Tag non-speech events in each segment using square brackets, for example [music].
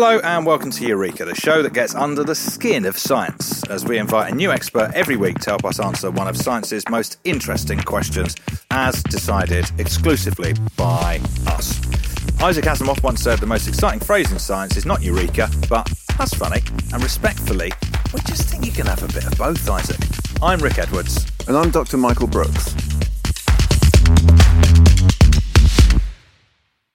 Hello and welcome to Eureka, the show that gets under the skin of science, as we invite a new expert every week to help us answer one of science's most interesting questions, as decided exclusively by us. Isaac Asimov once said the most exciting phrase in science is not Eureka, but that's funny, and respectfully, we just think you can have a bit of both, Isaac. I'm Rick Edwards. And I'm Dr. Michael Brooks.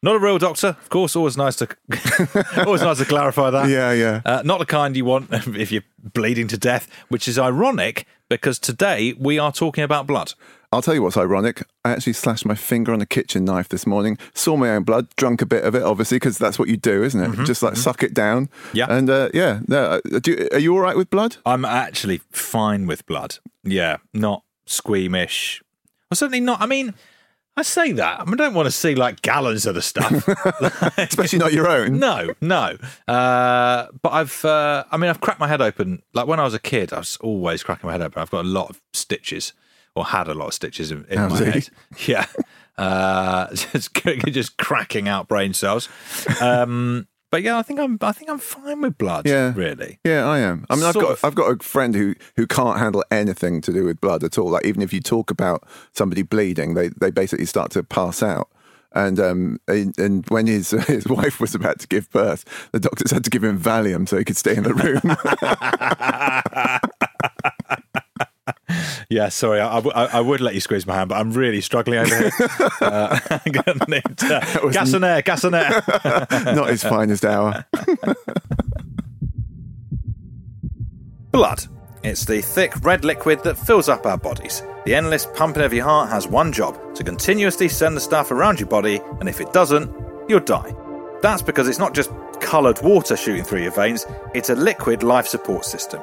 Not a real doctor, of course. Always nice to, [laughs] always nice to clarify that. Yeah, yeah. Uh, not the kind you want [laughs] if you're bleeding to death, which is ironic because today we are talking about blood. I'll tell you what's ironic. I actually slashed my finger on a kitchen knife this morning, saw my own blood, drunk a bit of it, obviously, because that's what you do, isn't it? Just like suck it down. Mm-hmm, Yeah. And uh, yeah, no, uh, do are you all right with blood? I'm actually fine with blood. Yeah, not squeamish. Well, certainly not. I mean, I say that. I, mean, I don't want to see like gallons of the stuff. [laughs] Especially not your own. no, no. Uh, but I've, uh, I mean, I've cracked my head open. Like when I was a kid, I was always cracking my head open. I've got a lot of stitches, or had a lot of stitches in, in my head. Yeah, [laughs] uh, [laughs] just just cracking out brain cells. Um, but yeah, I think I'm, I think I'm fine with blood. Yeah. really. Yeah, I am. I mean, I've Sort got of. I've got a friend who who can't handle anything to do with blood at all. Like even if you talk about somebody bleeding, they they basically start to pass out. And um and, and when his [laughs] his wife was about to give birth, the doctors had to give him Valium so he could stay in the room. [laughs] [laughs] Yeah, sorry, I would let you squeeze my hand, but I'm really struggling over here. [laughs] uh, [laughs] need uh, gas and air, gas and air. [laughs] Not his finest hour. Blood. It's the thick red liquid that fills up our bodies. The endless pumping of your heart has one job to continuously send the stuff around your body, and if it doesn't, you'll die. That's because it's not just coloured water shooting through your veins, it's a liquid life support system.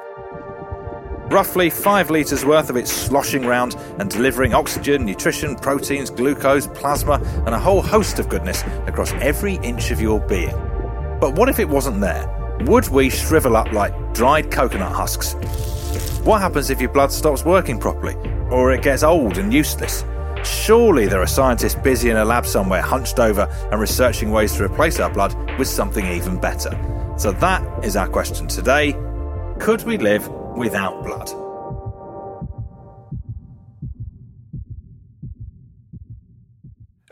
Roughly 5 litres worth of it sloshing round and delivering oxygen, nutrition, proteins, glucose, plasma, and a whole host of goodness across every inch of your being. But what if it wasn't there? Would we shrivel up like dried coconut husks? What happens if your blood stops working properly, or it gets old and useless? Surely there are scientists busy in a lab somewhere, hunched over and researching ways to replace our blood with something even better. So that is our question today. Could we live without blood?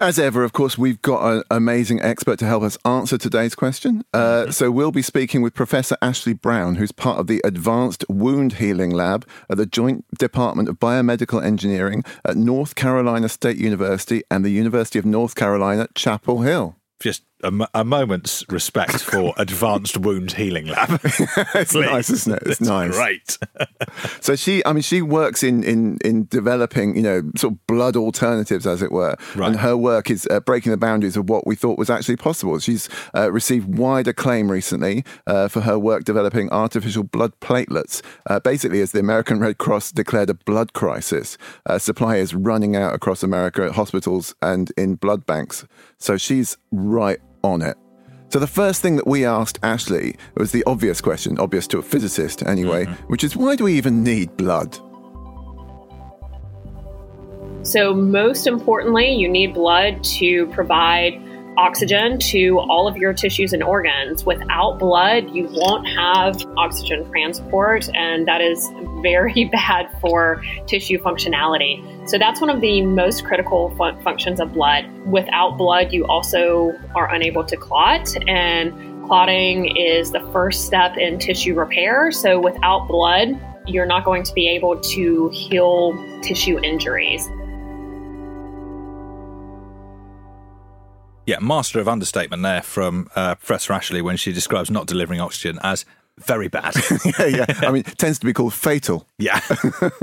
As ever, of course, we've got an amazing expert to help us answer today's question. Uh, so we'll be speaking with Professor Ashley Brown, who's part of the Advanced Wound Healing Lab at the Joint Department of Biomedical Engineering at North Carolina State University and the University of North Carolina, Chapel Hill. Just a, a moment's respect for [laughs] Advanced Wound Healing Lab. [laughs] it's nice, isn't it? It's, nice. Great. [laughs] So she, I mean, she works in in in developing, you know, sort of blood alternatives, as it were. Right. And her work is uh, breaking the boundaries of what we thought was actually possible. She's uh, received wide acclaim recently uh, for her work developing artificial blood platelets. Uh, basically, as the American Red Cross declared a blood crisis, uh, supply is running out across America at hospitals and in blood banks. So she's right on it. So the first thing that we asked Ashley was the obvious question, obvious to a physicist anyway, mm-hmm. which is why do we even need blood? So, most importantly, you need blood to provide oxygen to all of your tissues and organs. Without blood, you won't have oxygen transport, and that is very [laughs] bad for tissue functionality. So, that's one of the most critical fun- functions of blood. Without blood, you also are unable to clot, and clotting is the first step in tissue repair. So, without blood, you're not going to be able to heal tissue injuries. Yeah, master of understatement there from uh, Professor Ashley when she describes not delivering oxygen as very bad. [laughs] yeah, yeah. [laughs] I mean, it tends to be called fatal. yeah.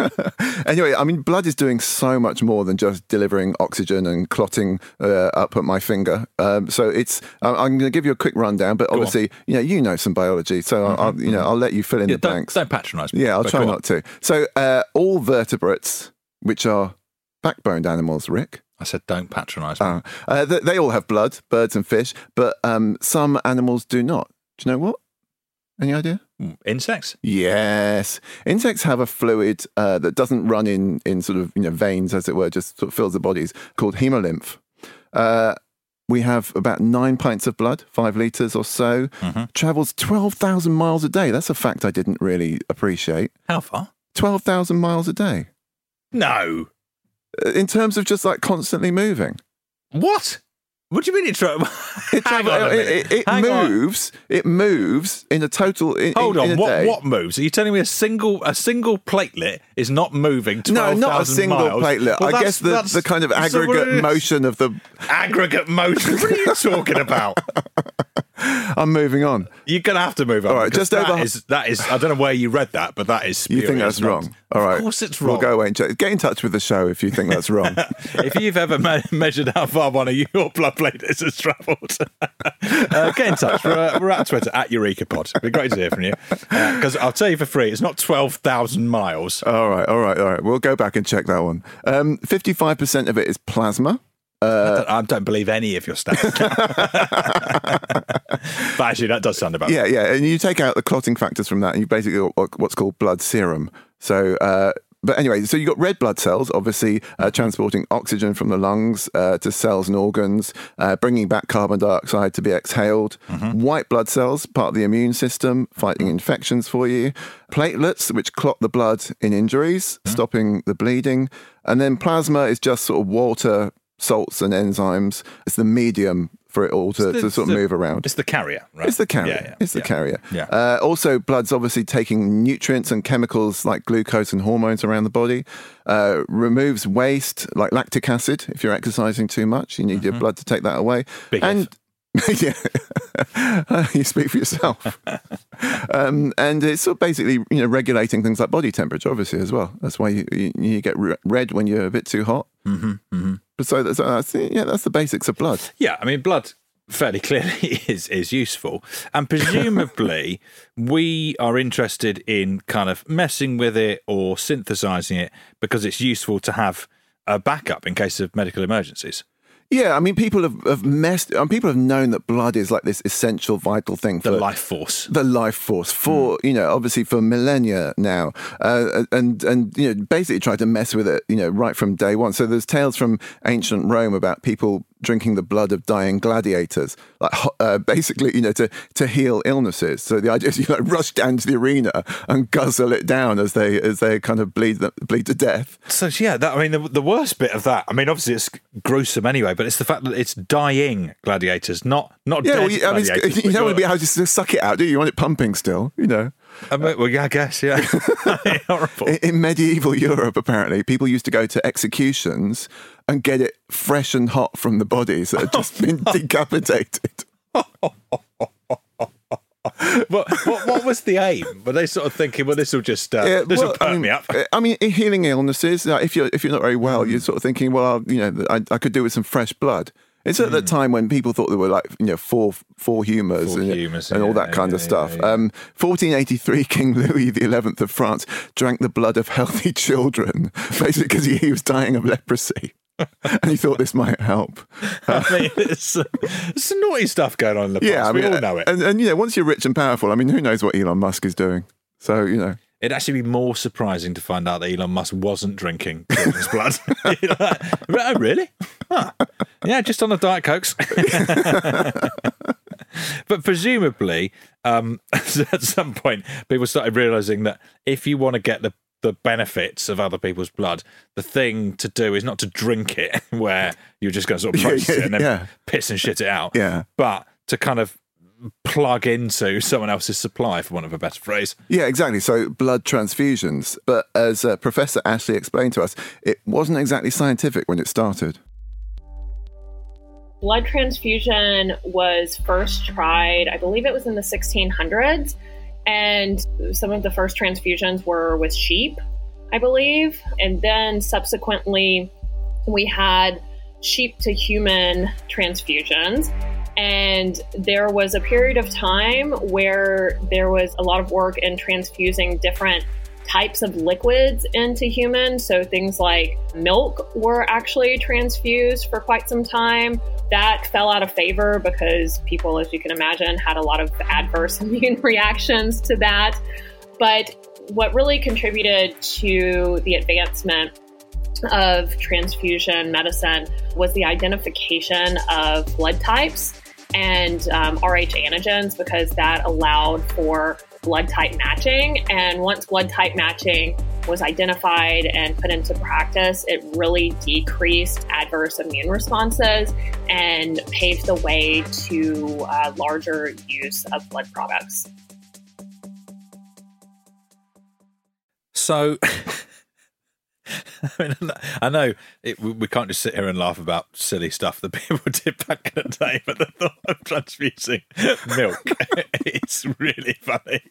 [laughs] anyway, I mean, blood is doing so much more than just delivering oxygen and clotting uh, up at my finger. Um, so it's. I'm going to give you a quick rundown, but obviously, you know, you know some biology, so I'll, I'll, you know, I'll let you fill in yeah the don't, blanks. don't patronise me. Yeah, I'll try go on. not to. So uh, all vertebrates, which are backboned animals, Rick. I said don't patronise me. Uh, uh, th- they all have blood, birds and fish, but um, some animals do not. Do you know what? Any idea? Mm, Insects? Yes, insects have a fluid uh, that doesn't run in in sort of you know veins, as it were, just sort of fills the bodies, called hemolymph. Uh, we have about nine pints of blood, five liters or so. Travels twelve thousand miles a day. That's a fact I didn't really appreciate. How far? Twelve thousand miles a day No. Uh, in terms of just like constantly moving. What? What do you mean it tra- [laughs] It, Hang travel- on a it, it- it Hang on. moves. It moves in a total. In, Hold in, on, in what day. what moves? Are you telling me a single a single platelet is not moving? No, not a single miles? platelet. Well, I guess the, that's- the kind of aggregate is- motion of the. aggregate motion. What are you [laughs] talking about? [laughs] I'm moving on. You're gonna have to move on. All right, just over- that is that is. I don't know where you read that, but that is. You think spurious that's wrong? All right. Of course, it's wrong. We'll go away and check. Get in touch with the show if you think that's wrong. [laughs] if you've ever me- measured how far one of your blood platelets has travelled, [laughs] uh, get in touch. We're, uh, we're at Twitter at EurekaPod. It'd be great to hear from you. Because I'll tell you for free, it's not 12,000 miles. all right, all right, all right. We'll go back and check that one. Um, 55% of it is plasma. I, don't, I don't believe any of your stats. [laughs] but actually, that does sound about Yeah, yeah. And you take out the clotting factors from that, and you basically got what's called blood serum. So, uh, but anyway, so you've got red blood cells, obviously uh, transporting oxygen from the lungs uh, to cells and organs, uh, bringing back carbon dioxide to be exhaled. White blood cells, part of the immune system, fighting infections for you. Platelets, which clot the blood in injuries, stopping the bleeding. And then plasma is just sort of water, salts, and enzymes. It's the medium for it all to, the- to sort of the- move around. It's the carrier, right? It's the carrier. Yeah, yeah, It's the yeah. carrier. Yeah. Uh, also, blood's obviously taking nutrients and chemicals like glucose and hormones around the body. Uh, removes waste like lactic acid. If you're exercising too much, you need your blood to take that away. Mm-hmm. Big and [laughs] yeah, [laughs] you speak for yourself. [laughs] um, and it's sort of basically you know regulating things like body temperature, obviously as well. That's why you you, you get red when you're a bit too hot. Mm-hmm, mm-hmm. So that's, that's yeah, that's the basics of blood. Yeah, I mean, blood fairly [laughs] clearly is is useful, and presumably [laughs] we are interested in kind of messing with it or synthesizing it because it's useful to have a backup in case of medical emergencies. Yeah, I mean, people have, have messed. Um, people have known that blood is like this essential, vital thing for The life force. the life force for you know obviously for millennia now uh, and and you know basically tried to mess with it you know right from day one so there's tales from ancient rome about people drinking the blood of dying gladiators like uh, [laughs] basically you know to to heal illnesses so the idea is [laughs] you like rush down to the arena and guzzle it down as they as they kind of bleed bleed to death So yeah, that I mean, the, the worst bit of that. I mean, obviously it's gruesome anyway, but it's the fact that it's dying gladiators, not not yeah dead well, you, I mean gladiators. [laughs] you don't want to be able to suck it out do you you want it pumping still you know I mean, well, yeah, I guess, yeah. [laughs] [laughs] Horrible. In, in medieval Europe, apparently, people used to go to executions and get it fresh and hot from the bodies that had just [laughs] been decapitated. what, what what was the aim? Were they sort of thinking, well, this will just uh, Yeah, this well, will perk I mean, me up? I mean, healing illnesses, like, if you're if you're not very well, you're sort of thinking, well, you know, I, I could do with some fresh blood. It's at the time when people thought there were like you know four four humours and, humours, and all yeah, that kind yeah, of stuff. yeah. Um, 1483, [laughs] King Louis XI of France drank the blood of healthy [laughs] children, basically because he, he was dying of leprosy, [laughs] and he thought this might help. I mean, it's, it's some naughty stuff going on in the past. Yeah, I we all know it. And, and you know, once you're rich and powerful, I mean, who knows what Elon Musk is doing? So you know, It'd actually be more surprising to find out that Elon Musk wasn't drinking children's blood. Oh, really? Huh. Yeah, just on the Diet Cokes. [laughs] but presumably, um, [laughs] at some point, people started realizing that if you want to get the the benefits of other people's blood, the thing to do is not to drink it, [laughs] where you're just going to sort of process it and then Yeah. piss and shit it out. Yeah. But to kind of plug into someone else's supply, for want of a better phrase. Yeah, exactly. So blood transfusions. But as uh, Professor Ashley explained to us, it wasn't exactly scientific when it started. Blood transfusion was first tried, I believe it was in the 1600s, and some of the first transfusions were with sheep, I believe. And then subsequently, we had sheep to human transfusions. And there was a period of time where there was a lot of work in transfusing different types of liquids into humans. So things like milk were actually transfused for quite some time. That fell out of favor because people, as you can imagine, had a lot of adverse [laughs] immune reactions to that. But what really contributed to the advancement of transfusion medicine was the identification of blood types and um, Rh antigens because that allowed for blood type matching. And once blood type matching was identified and put into practice, it really decreased adverse immune responses and paved the way to uh, larger use of blood products. So, [laughs] [laughs] I, mean, I know it, we can't just sit here and laugh about silly stuff that [laughs] people did back in the day, but the thought of transfusing milk [laughs] it's really funny.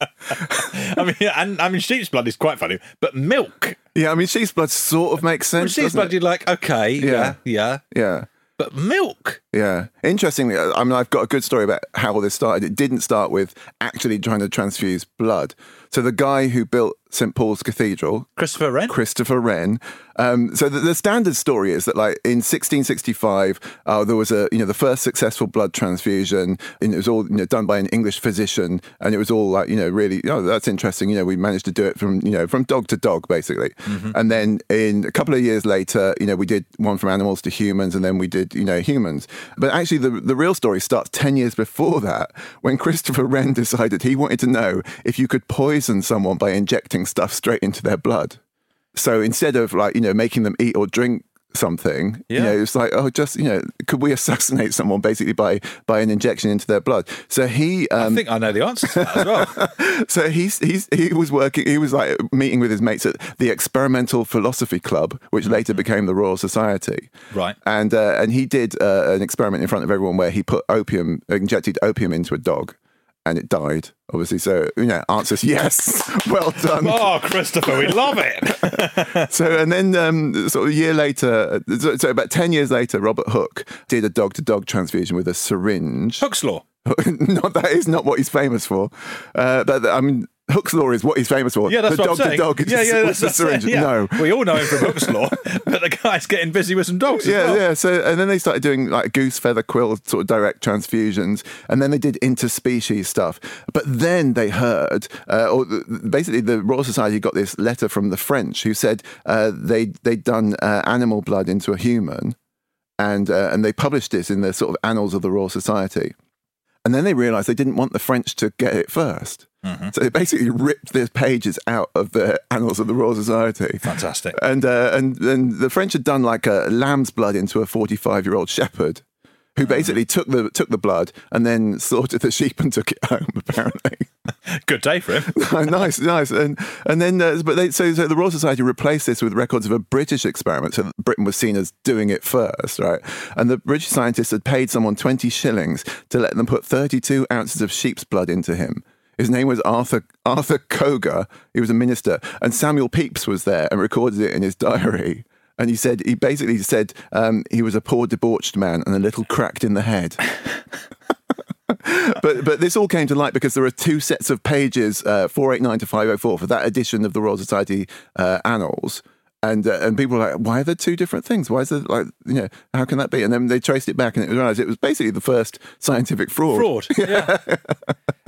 I mean, and I mean, sheep's blood is quite funny, but milk. Yeah, I mean, sheep's blood sort of makes Well, sense. sheep's blood, it? you're like, okay, Yeah. yeah, Yeah. but milk. Yeah. Interestingly, I mean, I've got a good story about how all this started. It didn't start with actually trying to transfuse blood. So the guy who built St Paul's Cathedral, Christopher Wren. Christopher Wren. Um, so the, the standard story is that, like in 1665, uh, there was a you know the first successful blood transfusion, and it was all you know done by an English physician, and it was all like you know really oh that's interesting. You know we managed to do it from you know from dog to dog basically, and then in a couple of years later, you know we did one from animals to humans, and then we did you know humans. But actually, the the real story starts ten years before that, when Christopher [laughs] Wren decided he wanted to know if you could poison someone by injecting stuff straight into their blood. So instead of like, you know, making them eat or drink something, you know, it's like, oh, just, you know, could we assassinate someone basically by by an injection into their blood? So he I um think I know the answer to that as well. [laughs] so he's he's he was working he was like meeting with his mates at the Experimental Philosophy Club, which later became the Royal Society. Right. And uh, and he did uh, an experiment in front of everyone where he put opium injected opium into a dog and it died, obviously. So, you know, answers [laughs] yes. well done. [laughs] oh, Christopher, we love it. [laughs] So, and then um, sort of a year later, so, so about 10 years later, Robert Hooke did a dog to dog transfusion with a syringe. Hooke's law. not that is not what he's famous for. Uh, but I mean, Hooke's law is what he's famous for. Yeah, that's the what dog I'm saying. to dog is yeah, yeah, that's the what syringe. yeah. No. we all know him from Hooke's law, [laughs] but the guy's getting busy with some dogs. as Yeah, well. yeah. So, and then they started doing like goose feather quill sort of direct transfusions, and then they did interspecies stuff. But then they heard, uh, or basically, the Royal Society got this letter from the French who said uh, they they'd done uh, animal blood into a human, and uh, and they published this in the sort of annals of the Royal Society. And then they realised they didn't want the French to get it 1st So they basically ripped the pages out of the [laughs] annals of the Royal Society. Fantastic. And uh, and then the French had done like a lamb's blood into a 45 year old shepherd, who basically took the took the blood and then [laughs] slaughtered the sheep and took it home. [laughs] Apparently, Good day for him. nice, nice. And and then uh, but they so, so the Royal Society replaced this with records of a British experiment. So Britain was seen as doing it first, right? And the British scientists had paid someone 20 shillings to let them put 32 ounces of sheep's blood into him. His name was Arthur Arthur Coga. He was a minister, and Samuel Pepys was there and recorded it in his diary. And he said he basically said um, he was a poor debauched man and a little cracked in the head. [laughs] but but this all came to light because there are two sets of pages, uh, 489 to 504, for that edition of the Royal Society uh, Annals. And uh, and people were like, why are there two different things? Why is there like you know how can that be? And then they traced it back, and it was realized it was basically the first scientific fraud. Fraud. [laughs] Yeah.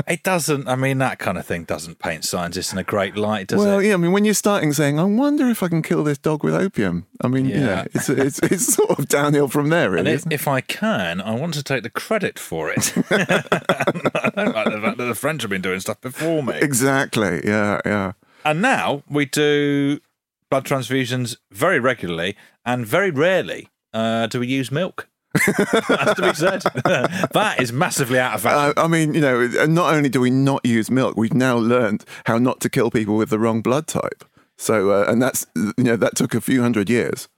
it doesn't. I mean, that kind of thing doesn't paint scientists in a great light, does well, it? Well, yeah. I mean, when you're starting saying, "I wonder if I can kill this dog with opium," I mean, you know, Yeah. it's it's it's [laughs] sort of downhill from there, really. if, if I can, I want to take the credit for it. I [laughs] don't like the fact that the French have been doing stuff before me. Exactly. Yeah. Yeah. And now we do blood transfusions very regularly, and very rarely uh, do we use milk. [laughs] Has to be said. [laughs] that is massively out of fashion. Uh, I mean, you know, not only do we not use milk, we've now learned how not to kill people with the wrong blood type. So, uh, and that's you know that took a few hundred years.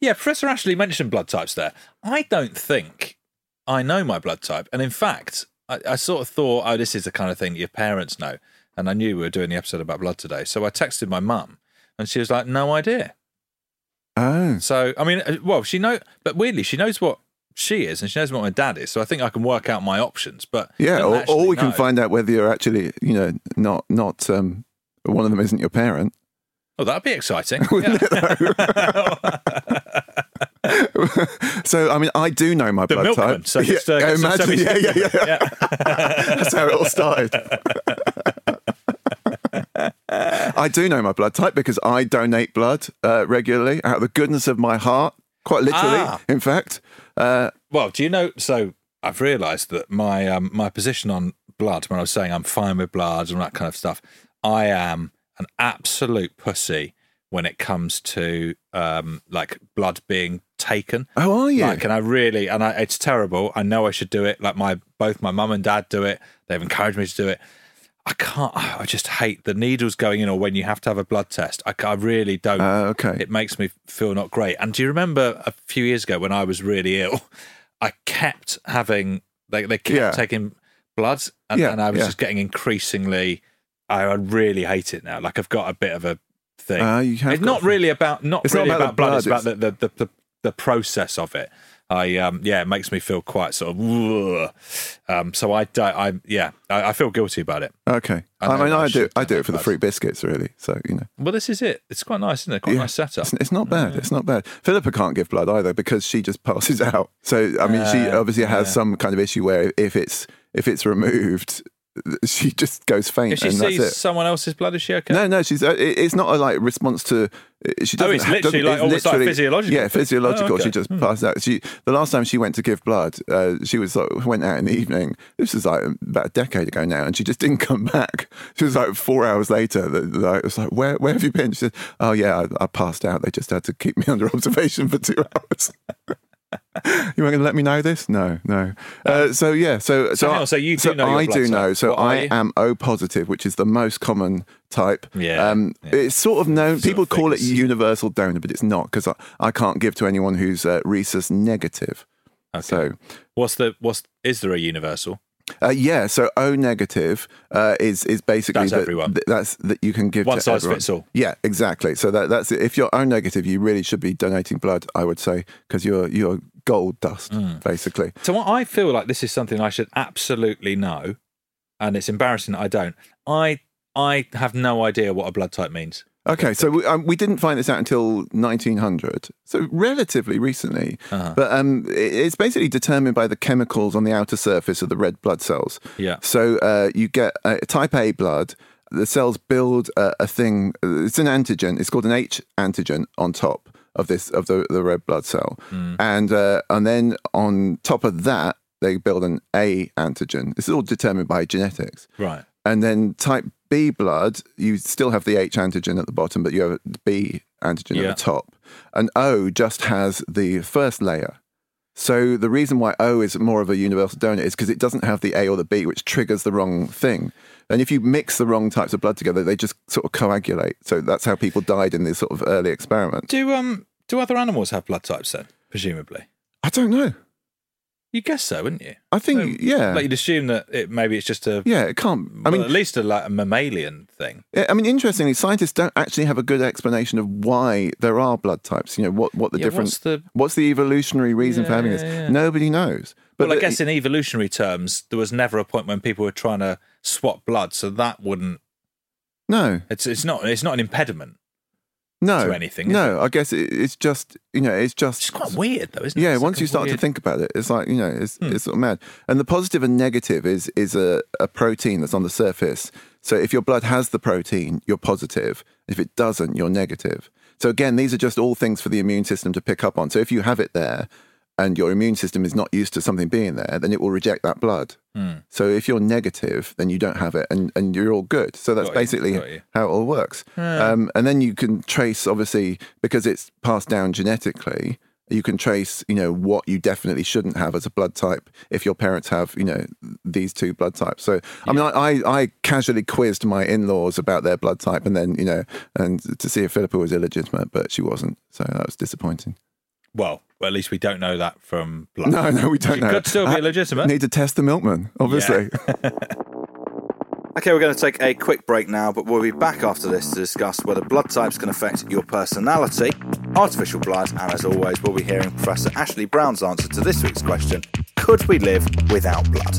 Yeah, Professor Ashley mentioned blood types there. I don't think I know my blood type. And in fact, I, I sort of thought, oh, this is the kind of thing that your parents know. And I knew we were doing the episode about blood today. So I texted my mum and she was like, no idea. Oh, So, I mean, uh, well, she know, but weirdly, she knows what she is and she knows what my dad is. So I think I can work out my options. But yeah. Or, or we can find out whether you're actually, you know, not not um, one of them isn't your parent. Oh, that'd be exciting. [laughs] Yeah. [laughs] [laughs] So, I mean, I do know my The blood milkman. type. So just, uh, imagine, yeah, semis- yeah, yeah, That's how it all started. I do know my blood type because I donate blood uh, regularly out of the goodness of my heart, quite literally, Ah. in fact. Uh, Well, do you know? So I've realised that my um, my position on blood, when I was saying I'm fine with blood and that kind of stuff, I am an absolute pussy when it comes to um, like blood being taken. oh, are you? Like, and I really, and I, it's terrible. I know I should do it. Like my both my mum and dad do it. They've encouraged me to do it. I can't. [sighs] I just hate the needles going in, or when you have to have a blood test. I, I really don't. Uh, okay. It makes me feel not great. And do you remember a few years ago when I was really ill? [laughs] I kept having they they kept Yeah. taking blood, and, Yeah, and I was yeah. just getting increasingly. I I really hate it now. Like I've got a bit of a thing. Uh, it's not really about not It's not about about, blood. blood, It's about the, the, the, the the process of it. I um yeah, it makes me feel quite sort of um. So I don't. I yeah, I, I feel guilty about it. Okay. I I, mean, I I do. I do it for the fruit biscuits, really. So you know, Well, this is it. It's quite nice, isn't it? Quite Yeah. nice setup. it's, it's not bad. It's not bad. Philippa can't give blood either because she just passes out. So I mean, she Uh, obviously has yeah. some kind of issue where if it's if it's removed, [laughs] she just goes faint If she sees someone else's blood, is she okay? No, no, she's. Uh, it- it's not a like response to. She Oh, doesn't. it's literally doesn't- like- it's almost like literally- physiological. Yeah, physiological. Oh, okay. She just passed out. She the last time she went to give blood, uh, she was like [laughs] went out in the evening. This was like about a decade ago now, and she just [laughs] didn't come back. She was like four hours later. The, it was like, where where have you been? She said, Oh yeah, I, I passed out. They just had to keep me under observation for two hours. [laughs] you weren't going to let me know this? No, no. Uh, so yeah, so so, hang on, so you do know I do type. know. So What I am O positive, which is the most common type. Yeah, Um, yeah. It's sort of known. Sort people of call it universal donor, but it's not because I, I can't give to anyone who's uh, rhesus negative. Okay. So What's the what's is there a universal? Uh, yeah, so O negative uh, is is basically That's that, everyone. th- that's that you can give One to size everyone. fits all. Yeah, exactly. So that that's if you're O negative, you really should be donating blood. I would say because you're you're gold dust Hmm. basically. So what I feel like this is something I should absolutely know, and it's embarrassing that I don't. I I have no idea what a blood type means. Okay, so we, um, we didn't find this out until 1900, so relatively recently. Uh-huh. But um, it- it's basically determined by the chemicals on the outer surface of the red blood cells. Yeah. So uh, you get uh, type A blood. The cells build a, a thing. It's an antigen. It's called an H antigen on top of this of the, the red blood cell, and uh, and then on top of that they build an A antigen. This is all determined by genetics. Right. And then type B blood, you still have the H antigen at the bottom, but you have the B antigen Yeah. at the top. And O just has the first layer. So the reason why O is more of a universal donor is because it doesn't have the A or the B, which triggers the wrong thing. And if you mix the wrong types of blood together, they just sort of coagulate. So that's how people died in this sort of early experiment. Do um do other animals have blood types then? Presumably, I don't know. You guess so, wouldn't you? I think, So, yeah. Like you'd assume that it maybe it's just a yeah, it can't. I well, mean, at least a like a mammalian thing. Yeah, I mean, interestingly, scientists don't actually have a good explanation of why there are blood types. You know, what, what the Yeah, different, what's the- what's the evolutionary reason for having this? Nobody knows. But well, I the- guess in evolutionary terms, there was never a point when people were trying to swap blood, so that wouldn't. no, It's it's not it's not an impediment. No, to anything. No, it? I guess it, it's just you know it's just It's quite weird though, isn't it? Yeah, It's once like you start to weird- Hmm. think about it, it's like you know, it's it's sort of mad. And the positive and negative is is a, a protein that's on the surface. So if your blood has the protein, you're positive. If it doesn't, you're negative. So again, these are just all things for the immune system to pick up on. So if you have it there, and your immune system is not used to something being there, then it will reject that blood. Hmm. So if you're negative, then you don't have it, and, and you're all good. So that's Got basically you. how it all works. Um, and then you can trace, obviously, because it's passed down genetically. You can trace, you know, what you definitely shouldn't have as a blood type if your parents have, you know, these two blood types. So, I mean, I, I, I casually quizzed my in-laws about their blood type, and then, you know, and to see if Philippa was illegitimate, but she wasn't. So that was disappointing. Well, well, at least we don't know that from blood. No, no, we don't She know. could still be I illegitimate. Need to test the milkman, obviously. [laughs] Okay, we're going to take a quick break now, but we'll be back after this to discuss whether blood types can affect your personality, artificial blood, and as always, we'll be hearing Professor Ashley Brown's answer to this week's question Could we live without blood?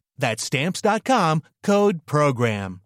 That's stamps.com, code PROGRAM.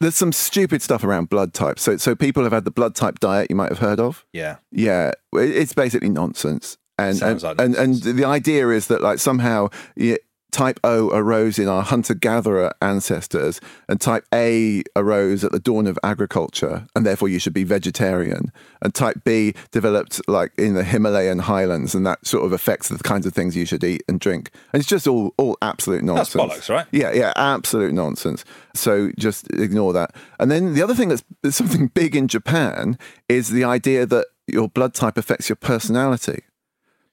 There's some stupid stuff around blood types. So, so people have had the blood type diet you might have heard of. Yeah. Yeah, it's basically nonsense. And Sounds and, like and and the idea is that like somehow yeah, type O arose in our hunter gatherer ancestors, and type A arose at the dawn of agriculture, and therefore you should be vegetarian. And type B developed like in the Himalayan highlands, and that sort of affects the kinds of things you should eat and drink. And it's just all all absolute nonsense. That's bollocks, right? Yeah, yeah, absolute nonsense. So just ignore that. And then the other thing that's that's something big in Japan is the idea that your blood type affects your personality.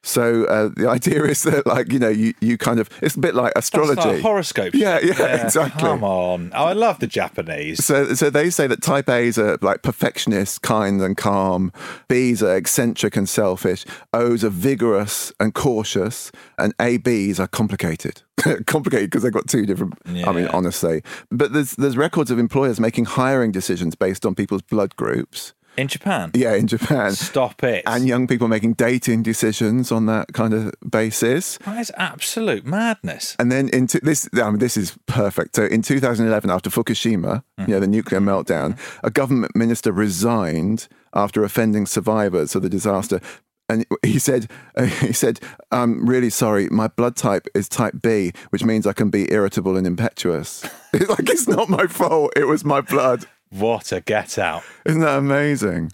So uh, the [laughs] idea is that, like, you know, you, you kind of, it's a bit like astrology. Like horoscope. Yeah, shit. yeah, exactly. Come on. Oh, I love the Japanese. So, so they say that type A's are like perfectionist, kind and calm. B's are eccentric and selfish. O's are vigorous and cautious. And ABs are complicated. [laughs] complicated because they've got two different. I mean, honestly, but there's there's records of employers making hiring decisions based on people's blood groups. In Japan. Yeah, in Japan. Stop it. And young people making dating decisions on that kind of basis. That is absolute madness. And then into this, I mean, this is perfect. So in 2011, after Fukushima, you know, the nuclear mm-hmm. meltdown, mm-hmm. a government minister resigned after offending survivors of the disaster. And he said, [laughs] he said, I'm really sorry. My blood type is type B, which means I can be irritable and impetuous. [laughs] It's like, it's not my fault. It was my blood. What a get out. Isn't that amazing?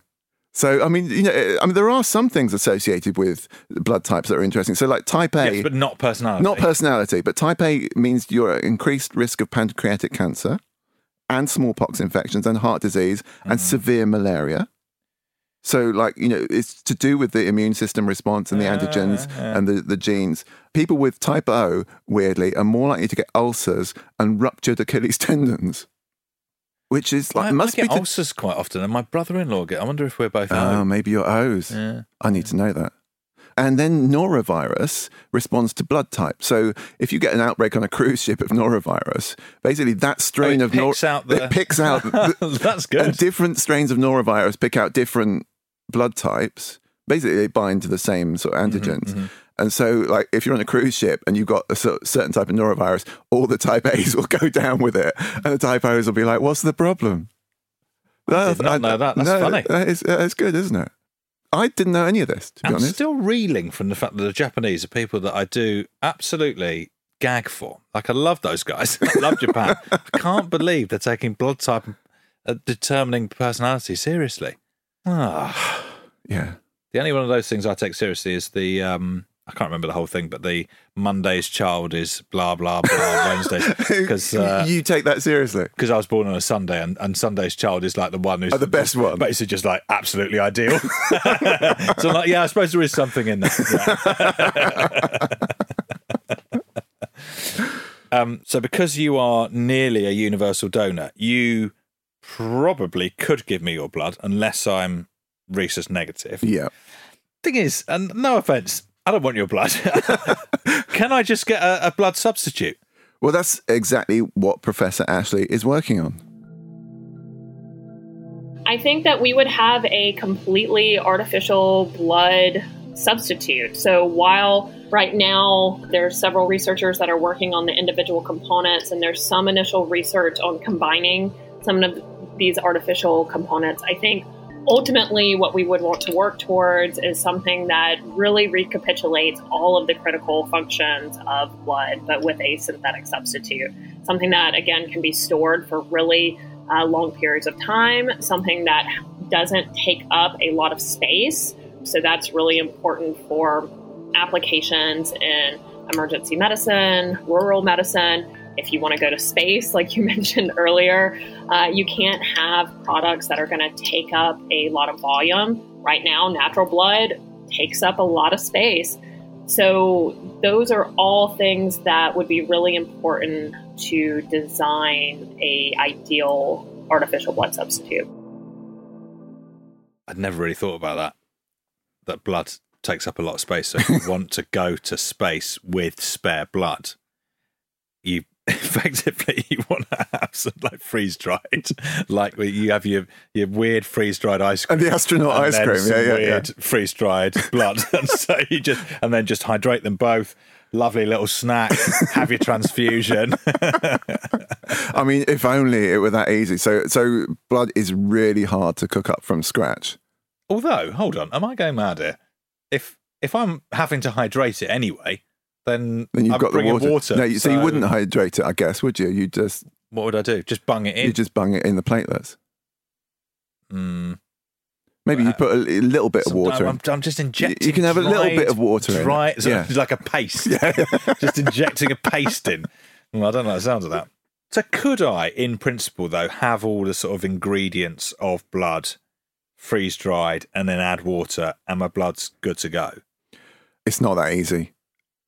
So, I mean, you know, I mean, there are some things associated with blood types that are interesting. So, like type A, Yes, but not personality. not personality, but type A means you're at increased risk of pancreatic cancer and smallpox infections and heart disease and mm. severe malaria. So, like, you know, it's to do with the immune system response and the antigens and the, the genes. People with type O, weirdly, are more likely to get ulcers and ruptured Achilles [laughs] tendons, which is like, I, must I be. get to- ulcers quite often, and my brother-in-law get. I wonder if we're both. Oh, maybe you're O's. Yeah. I need to know that. And then norovirus responds to blood type. So if you get an outbreak on a cruise ship of norovirus, basically that strain Oh, of nor- picks out the- it picks out [laughs] That's good. and different strains of norovirus pick out different blood types. Basically, they bind to the same sort of Mm-hmm, antigens. And so, like, if you're on a cruise ship and you've got a certain type of norovirus, all the type A's will go down with it, and the type O's will be like, "What's the problem?" I did not know that. That's funny. That is, that is good, isn't it? I didn't know any of this, to I'm honest. still reeling from the fact that the Japanese are people that I do absolutely gag for. Like, I love those guys. I [laughs] love Japan. I can't believe they're taking blood type uh, determining personality seriously. Ah. yeah. The only one of those things I take seriously is the um I can't remember the whole thing, but the Monday's child is blah blah blah [laughs] Wednesdays because uh, you take that seriously. because I was born on a Sunday and, and Sunday's child is like the one who's Oh, the best one. basically just like absolutely ideal. [laughs] so I'm like, yeah, I suppose there is something in that. [laughs] Um, so because you are nearly a universal donor, you probably could give me your blood unless I'm rhesus negative. Yeah. Thing is, and no offense, I don't want your blood. [laughs] Can I just get a, a blood substitute? Well, that's exactly what Professor Ashley is working on. I think that we would have a completely artificial blood substitute. So while right now there's several researchers that are working on the individual components and there's some initial research on combining some of these artificial components, I think ultimately what we would want to work towards is something that really recapitulates all of the critical functions of blood but with a synthetic substitute. Something that again can be stored for really uh, long periods of time, something that doesn't take up a lot of space. So that's really important for applications in emergency medicine, rural medicine. If you want to go to space, like you [laughs] mentioned earlier, uh, you can't have products that are going to take up a lot of volume. Right now, natural blood takes up a lot of space. So, those are all things that would be really important to design a ideal artificial blood substitute. I'd never really thought about that. That blood takes up a lot of space. So if you [laughs] want to go to space with spare blood, you [laughs] effectively you want to have some like freeze dried, [laughs] like where you have your your weird freeze dried ice cream And the astronaut and ice cream, yeah, yeah, yeah. freeze dried blood, [laughs] and so you just and then just hydrate them both. Lovely little snack. have your transfusion. I mean, if only it were that easy. So, so blood is really hard to cook up from scratch. Although, hold on, am I going mad here? If if I'm having to hydrate it anyway, then, Then you've I'm got the water. water. No, you, so, you wouldn't hydrate it, I guess, would you? You just What would I do? Just bung it in. you just bung it in the platelets. Mm. Maybe you Uh, put a, little bit of water. I'm, in. I'm just injecting. You can have a little bit of water in. Dry, so Yeah. it's like a paste. [laughs] Yeah. [laughs] just injecting a paste in. Well, I don't know the sound of that. So could I, in principle, though, have all the sort of ingredients of blood freeze dried and then add water, and my blood's good to go? It's not that easy.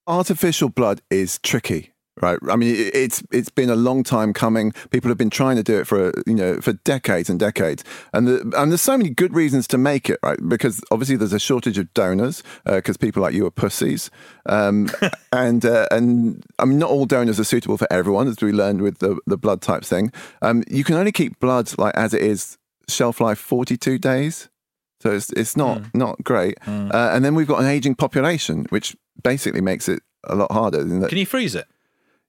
Artificial blood is tricky, right? I mean, it's it's been a long time coming. People have been trying to do it for you know for decades and decades, and the, and there's so many good reasons to make it, right? Because obviously there's a shortage of donors because people like you are pussies, um, [laughs] and uh, and I mean not all donors are suitable for everyone, as we learned with the the blood type thing. Um, you can only keep blood like as it is shelf life 42 days. So it's it's not Hmm. not great, uh, and then we've got an aging population, which basically makes it a lot harder. Can you freeze it?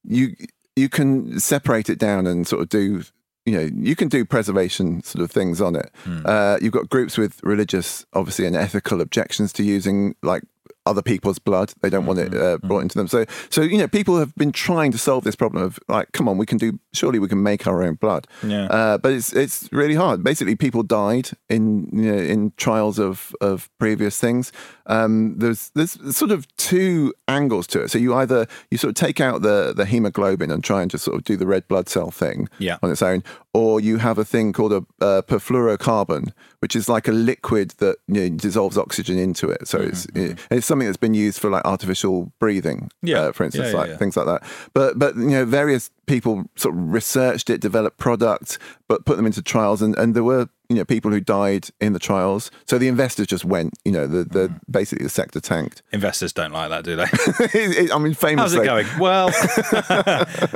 you you can separate it down and sort of do you know you can do preservation sort of things on it. Uh, you've got groups with religious, obviously, and ethical objections to using like other people's blood. They don't want it uh, brought into them. So so you know people have been trying to solve this problem of like, come on, we can do. Surely we can make our own blood. Yeah. Uh, but it's it's really hard. Basically, people died in you know, in trials of of previous things. Um, there's there's sort of two angles to it. So you either you sort of take out the the hemoglobin and try and just sort of do the red blood cell thing Yeah. on its own, or you have a thing called a uh, perfluorocarbon, which is like a liquid that you know, dissolves oxygen into it. So it's it's something that's been used for like artificial breathing, Yeah. uh, for instance, Yeah, yeah, like yeah. things like that. But but you know, various people sort of researched it, developed products, but put them into trials, and, and there were you know people who died in the trials. So the investors just went. You know, the the Mm. basically the sector tanked. Investors don't like that, do they? [laughs] It- it- I mean, How's it going? Well, [laughs]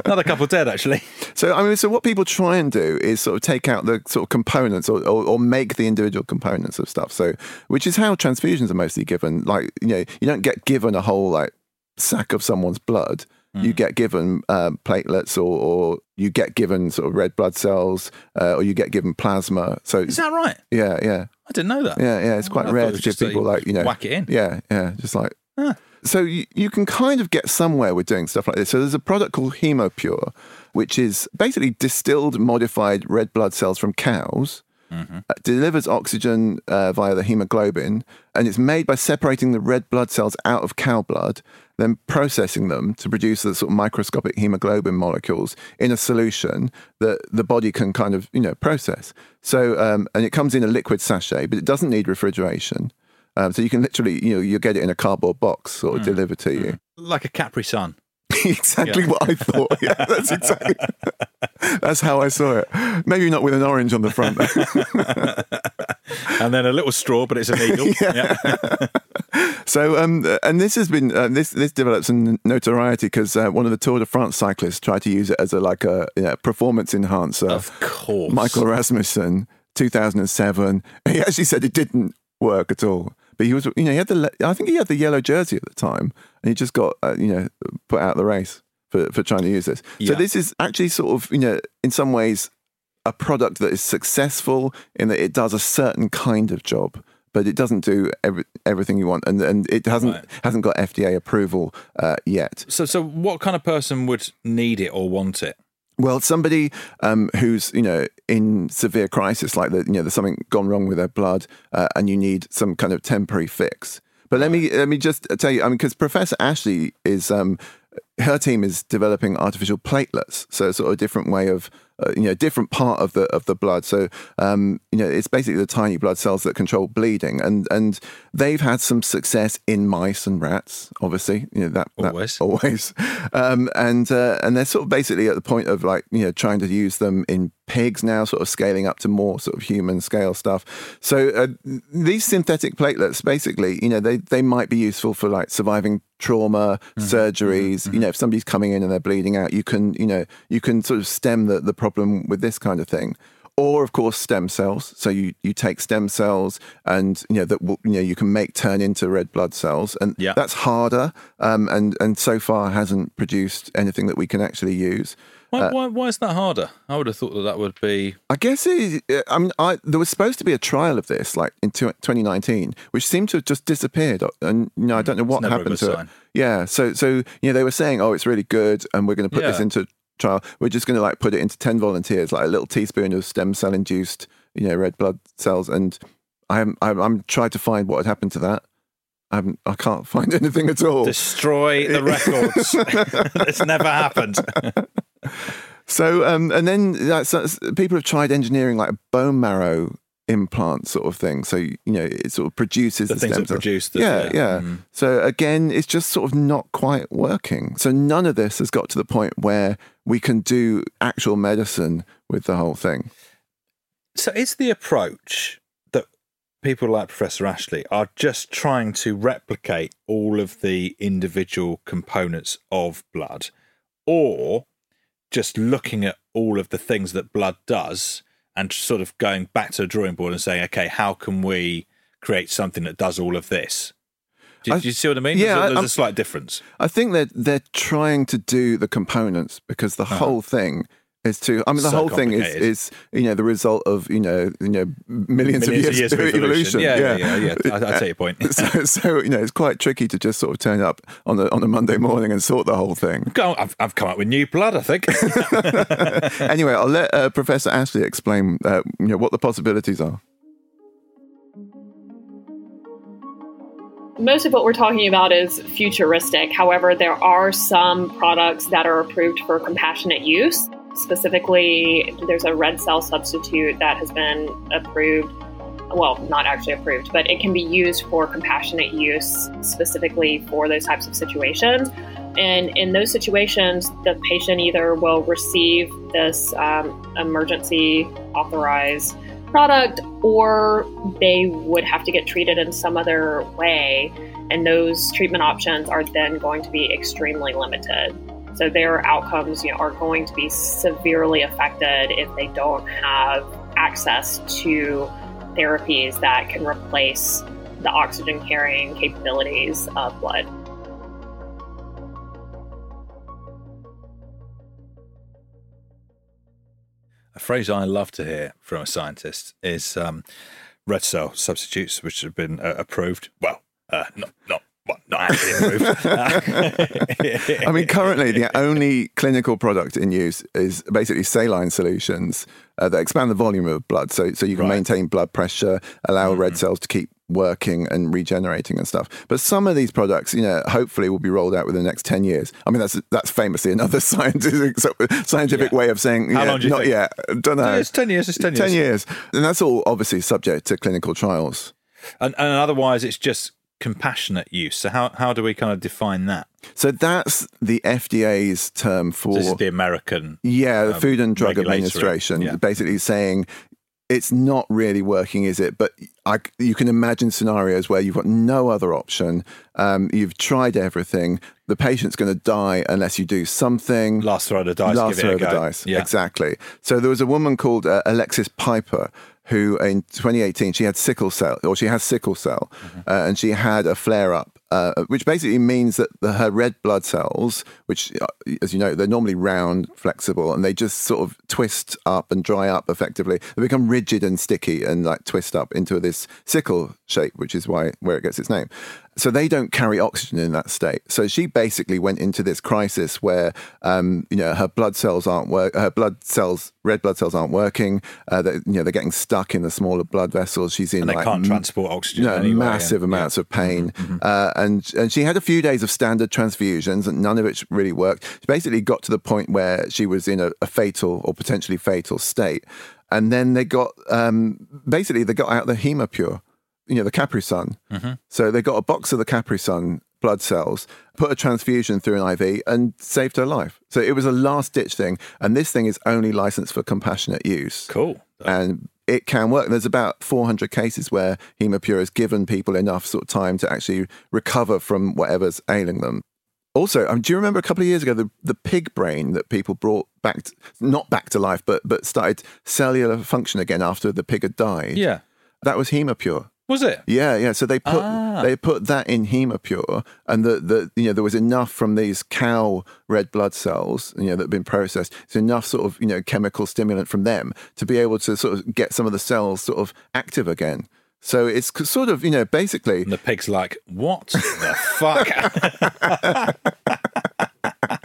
another couple dead actually. So I mean, so what people try and do is sort of take out the sort of components or, or, or make the individual components of stuff. So which is how transfusions are mostly given. Like you know, you don't get given a whole like sack of someone's blood. You get given um, platelets, or, or you get given sort of red blood cells, uh, or you get given plasma. So Is that right? yeah, yeah, I didn't know that. yeah, yeah. It's quite thought rare to give people like you know whack it in. Yeah, yeah, just like Huh. so you, you can kind of get somewhere with doing stuff like this. So there's a product called Hemopure, which is basically distilled modified red blood cells from cows. Uh, delivers oxygen uh, via the hemoglobin, and it's made by separating the red blood cells out of cow blood, then processing them to produce the sort of microscopic hemoglobin molecules in a solution that the body can kind of you know process. So, um, and it comes in a liquid sachet, but it doesn't need refrigeration. Um, so you can literally, you know, you get it in a cardboard box sort of delivered to you. Like a Capri Sun. [laughs] exactly Yeah. what I thought. Yeah, that's exactly. [laughs] that's how I saw it. Maybe not with an orange on the front. [laughs] And then a little straw, but it's a needle. yeah. so, um, and this has been uh, this this developed some notoriety because uh, one of the Tour de France cyclists tried to use it as a like a you know, performance enhancer. Of course. Michael Rasmussen, 2007. He actually said it didn't work at all. But he was, you know, he had the, I think he had the yellow jersey at the time, and he just got, uh, you know, put out the race for, for trying to use this. So this is actually sort of, you know, in some ways, a product that is successful in that it does a certain kind of job, but it doesn't do every, everything you want, and and it hasn't Right. hasn't got FDA approval uh, yet. So, so what kind of person would need it or want it? Well, somebody um, who's you know in severe crisis, like that, you know, there's something gone wrong with their blood, uh, and you need some kind of temporary fix. But let me let me just tell you, I mean, because Professor Ashley is um, her team is developing artificial platelets, so sort of a different way of uh, you know different part of the of the blood. So um, you know, it's basically the tiny blood cells that control bleeding, and and they've had some success in mice and rats. Obviously, you know that that- Always. [laughs] always. Um, and uh, and they're sort of basically at the point of like you know trying to use them in pigs now, sort of scaling up to more sort of human scale stuff. So uh, these synthetic platelets, basically, you know, they they might be useful for like surviving trauma, surgeries. You know, if somebody's coming in and they're bleeding out, you can you know you can sort of stem the the problem with this kind of thing. Or of course stem cells. So you, you take stem cells and you know that will, you know you can make turn into red blood cells, and Yeah. that's harder. Um, and and so far hasn't produced anything that we can actually use. Why, uh, why, why is that harder? I would have thought that that would be. I guess it, I mean, I, there was supposed to be a trial of this, like in 2019, which seemed to have just disappeared, uh, and you know, I don't know what happened to sign. it. Yeah, so so you know, they were saying, oh, it's really good, and we're going to put this into trial. We're just going to like put it into 10 volunteers, like a little teaspoon of stem cell induced, you know, red blood cells, and I'm I'm, I'm trying to find what had happened to that. I haven't, I can't [laughs] find anything at all. Destroy the [laughs] records. [laughs] it's never happened. So, um, and then that's, that's, people have tried engineering like a bone marrow implant sort of thing. So, you know, it sort of produces The the, things stem that cells. produce the- yeah, yeah. yeah. Mm. So again, it's just sort of not quite working. So none of this has got to the point where we can do actual medicine with the whole thing. So, is the approach that people like Professor Ashley are just trying to replicate all of the individual components of blood, or just looking at all of the things that blood does and sort of going back to the drawing board and saying, okay, how can we create something that does all of this? Do, I- do you see what I mean? yeah, there's, there's a slight difference. I think that they're trying to do the components because the uh-huh. whole thing is to. I mean, the. So whole thing is, is you know the result of you know you know millions, of years, of evolution. Yeah, yeah, yeah. yeah, I, I take your point. [laughs] so, so you know, it's quite tricky to just sort of turn up on a on a Monday morning and sort the whole thing. I've, I've come up with new blood, I think. [laughs] anyway, I'll let uh, Professor Ashley explain, uh, you know, what the possibilities are. most of what we're talking about is futuristic. However, there are some products that are approved for compassionate use. Specifically, there's a red cell substitute that has been approved. Well, not actually approved, but it can be used for compassionate use specifically for those types of situations. And in those situations, the patient either will receive this um, emergency authorized product, or they would have to get treated in some other way. And those treatment options are then going to be extremely limited. So their outcomes you know, are going to be severely affected if they don't have access to therapies that can replace the oxygen carrying capabilities of blood. A phrase I love to hear from a scientist is um, red cell substitutes, which have been uh, approved. Well, uh, not not well, not actually approved. [laughs] I mean, currently the only clinical product in use is basically saline solutions uh, that expand the volume of blood, so so you can Right. maintain blood pressure, allow red cells to keep working and regenerating and stuff. But some of these products, you know, hopefully will be rolled out within the next ten years. I mean, that's that's famously another [laughs] scientific scientific Yeah. way of saying How yeah, long do you not think? yet. Don't know. it's ten years. It's ten years. Ten years, and that's all obviously subject to clinical trials. And, and otherwise, it's just compassionate use. So how how do we kind of define that? So that's the FDA's term for This is the American. Yeah, the um, Food and Drug Administration yeah. basically saying it's not really working, is it? But I, you can imagine scenarios where you've got no other option. Um, you've tried everything. The patient's going to die unless you do something. Last throw of the dice. Last give throw it of the dice. Yeah. Exactly. So there was a woman called uh, Alexis Piper who in 2018 she had sickle cell or she has sickle cell Mm-hmm. uh, and she had a flare up uh, which basically means that the, her red blood cells which uh, as you know they're normally round flexible and they just sort of twist up and dry up effectively they become rigid and sticky and like twist up into this sickle shape which is why where it gets its name so they don't carry oxygen in that state. So she basically went into this crisis where, um, you know, her blood cells aren't work. Her blood cells, red blood cells, aren't working. Uh, that you know, they're getting stuck in the smaller blood vessels. She's in And they like can't transport oxygen. no, anyway, massive yeah. amounts of pain. Uh, and and she had a few days of standard transfusions, and none of it really worked. She basically got to the point where she was in a, a fatal or potentially fatal state. And then they got um, basically they got out the Hemopure, you know, the Capri Sun. So they got a box of the Capri Sun blood cells, put a transfusion through an IV, and saved her life. So it was a last ditch thing. And this thing is only licensed for compassionate use Cool. and it can work. There's about 400 cases where Hemopure has given people enough sort of time to actually recover from whatever's ailing them. Also, um, do you remember a couple of years ago the, the pig brain that people brought back, to, not back to life, but but started cellular function again after the pig had died? Yeah. that was Hemopure. Was it? Yeah, yeah. So they put Ah. they put that in Hemopure, and the, the you know there was enough from these cow red blood cells you know that had been processed. It's enough sort of you know chemical stimulant from them to be able to sort of get some of the cells sort of active again. So it's sort of you know basically And the pig's like, what the fuck? [laughs]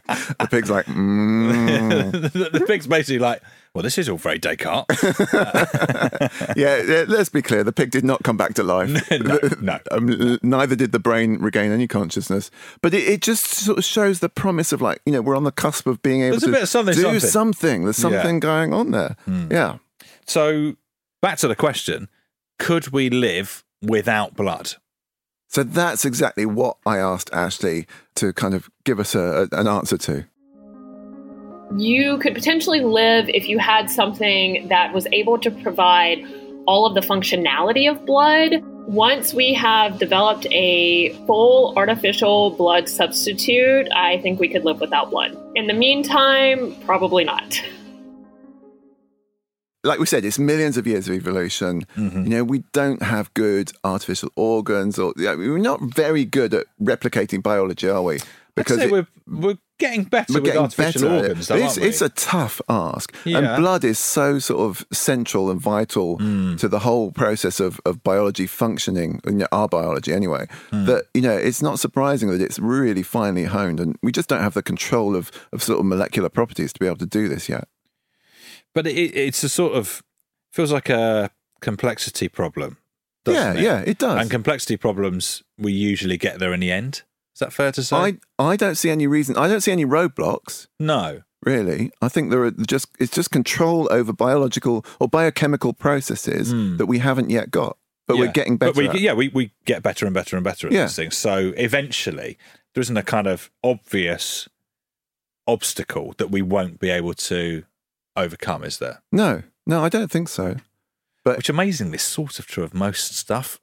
[laughs] the pig's like mm. the, [laughs] the pig's basically like, well, this is all very Descartes. [laughs] [laughs] yeah, yeah. Let's be clear: the pig did not come back to life. [laughs] No, no. Um, neither did the brain regain any consciousness. But it, it just sort of shows the promise of like you know we're on the cusp of being able There's a to bit of something, do something. something. There's Yeah. something going on there. Yeah. So back to the question: Could we live without blood? So that's exactly what I asked Ashley to kind of give us a- an answer to. You could potentially live if you had something that was able to provide all of the functionality of blood. Once we have developed a full artificial blood substitute, I think we could live without blood. In the meantime, probably not. Like we said, it's millions of years of evolution. Mm-hmm. You know, we don't have good artificial organs, or yeah, we're not very good at replicating biology, are we? Say it- we're we're getting better we're with getting artificial better. organs, though, it's, aren't we? it's a tough ask. Yeah. And blood is so sort of central and vital Hmm. to the whole process of, of biology functioning, you know, our biology anyway, Hmm. that, you know, it's not surprising that it's really finely honed. And we just don't have the control of, of sort of molecular properties to be able to do this yet. But it, it's a sort of feels like a complexity problem. Yeah, it? yeah, it does. And complexity problems, we usually get there in the end. Is that fair to say? I, I don't see any reason, I don't see any roadblocks. no. Really, I think there are just it's just control over biological or biochemical processes that we haven't yet got, but we're Hmm. Getting better. But we, yeah, we, we get better and better and better at Yeah. these things. So eventually, there isn't a kind of obvious obstacle that we won't be able to overcome, is there? No, no, I don't think so. But Which amazingly is sort of true of most stuff,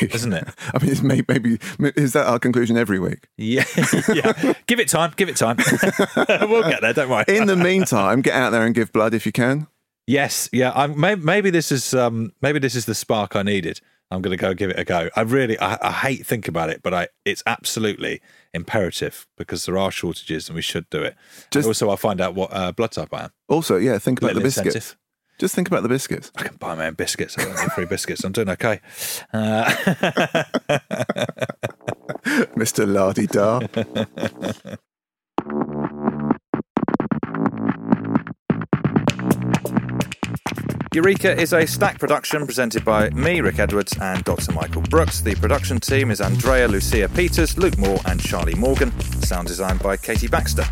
isn't it? [laughs] I mean, it's may, maybe is that our conclusion every week? Yeah, [laughs] yeah. Give it time. Give it time. [laughs] we'll get there. Don't worry. In the meantime, get out there and give blood if you can. yes, yeah. I'm, maybe, maybe this is um, maybe this is the spark I needed. I'm going to go give it a go. I really, I, I hate thinking about it, but I, it's absolutely imperative because there are shortages and we should do it. Just- also, I'll find out what uh, blood type I am. Also, yeah, think about Little the biscuits. incentive. Just think about the biscuits. I can buy my own biscuits. I don't need free biscuits. I'm doing okay. Uh, [laughs] Mr. Lardy Dar. Eureka is an Acast production presented by me, Rick Edwards, and Dr. Michael Brooks. The production team is Andrea Lucia Peters, Luke Moore, and Charlie Morgan. Sound designed by Katie Baxter.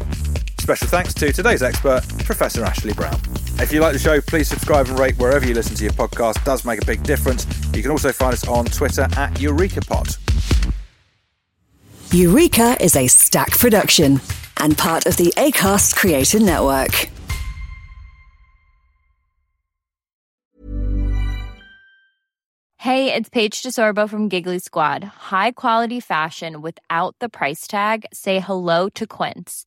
Special thanks to today's expert, Professor Ashley Brown. If you like the show, please subscribe and rate wherever you listen to your podcast. It does make a big difference. You can also find us on Twitter at EurekaPod. Eureka is an Acast production and part of the ACAST Creator Network. Hey, it's Paige DeSorbo from Giggly Squad. High quality fashion without the price tag. Say hello to Quince.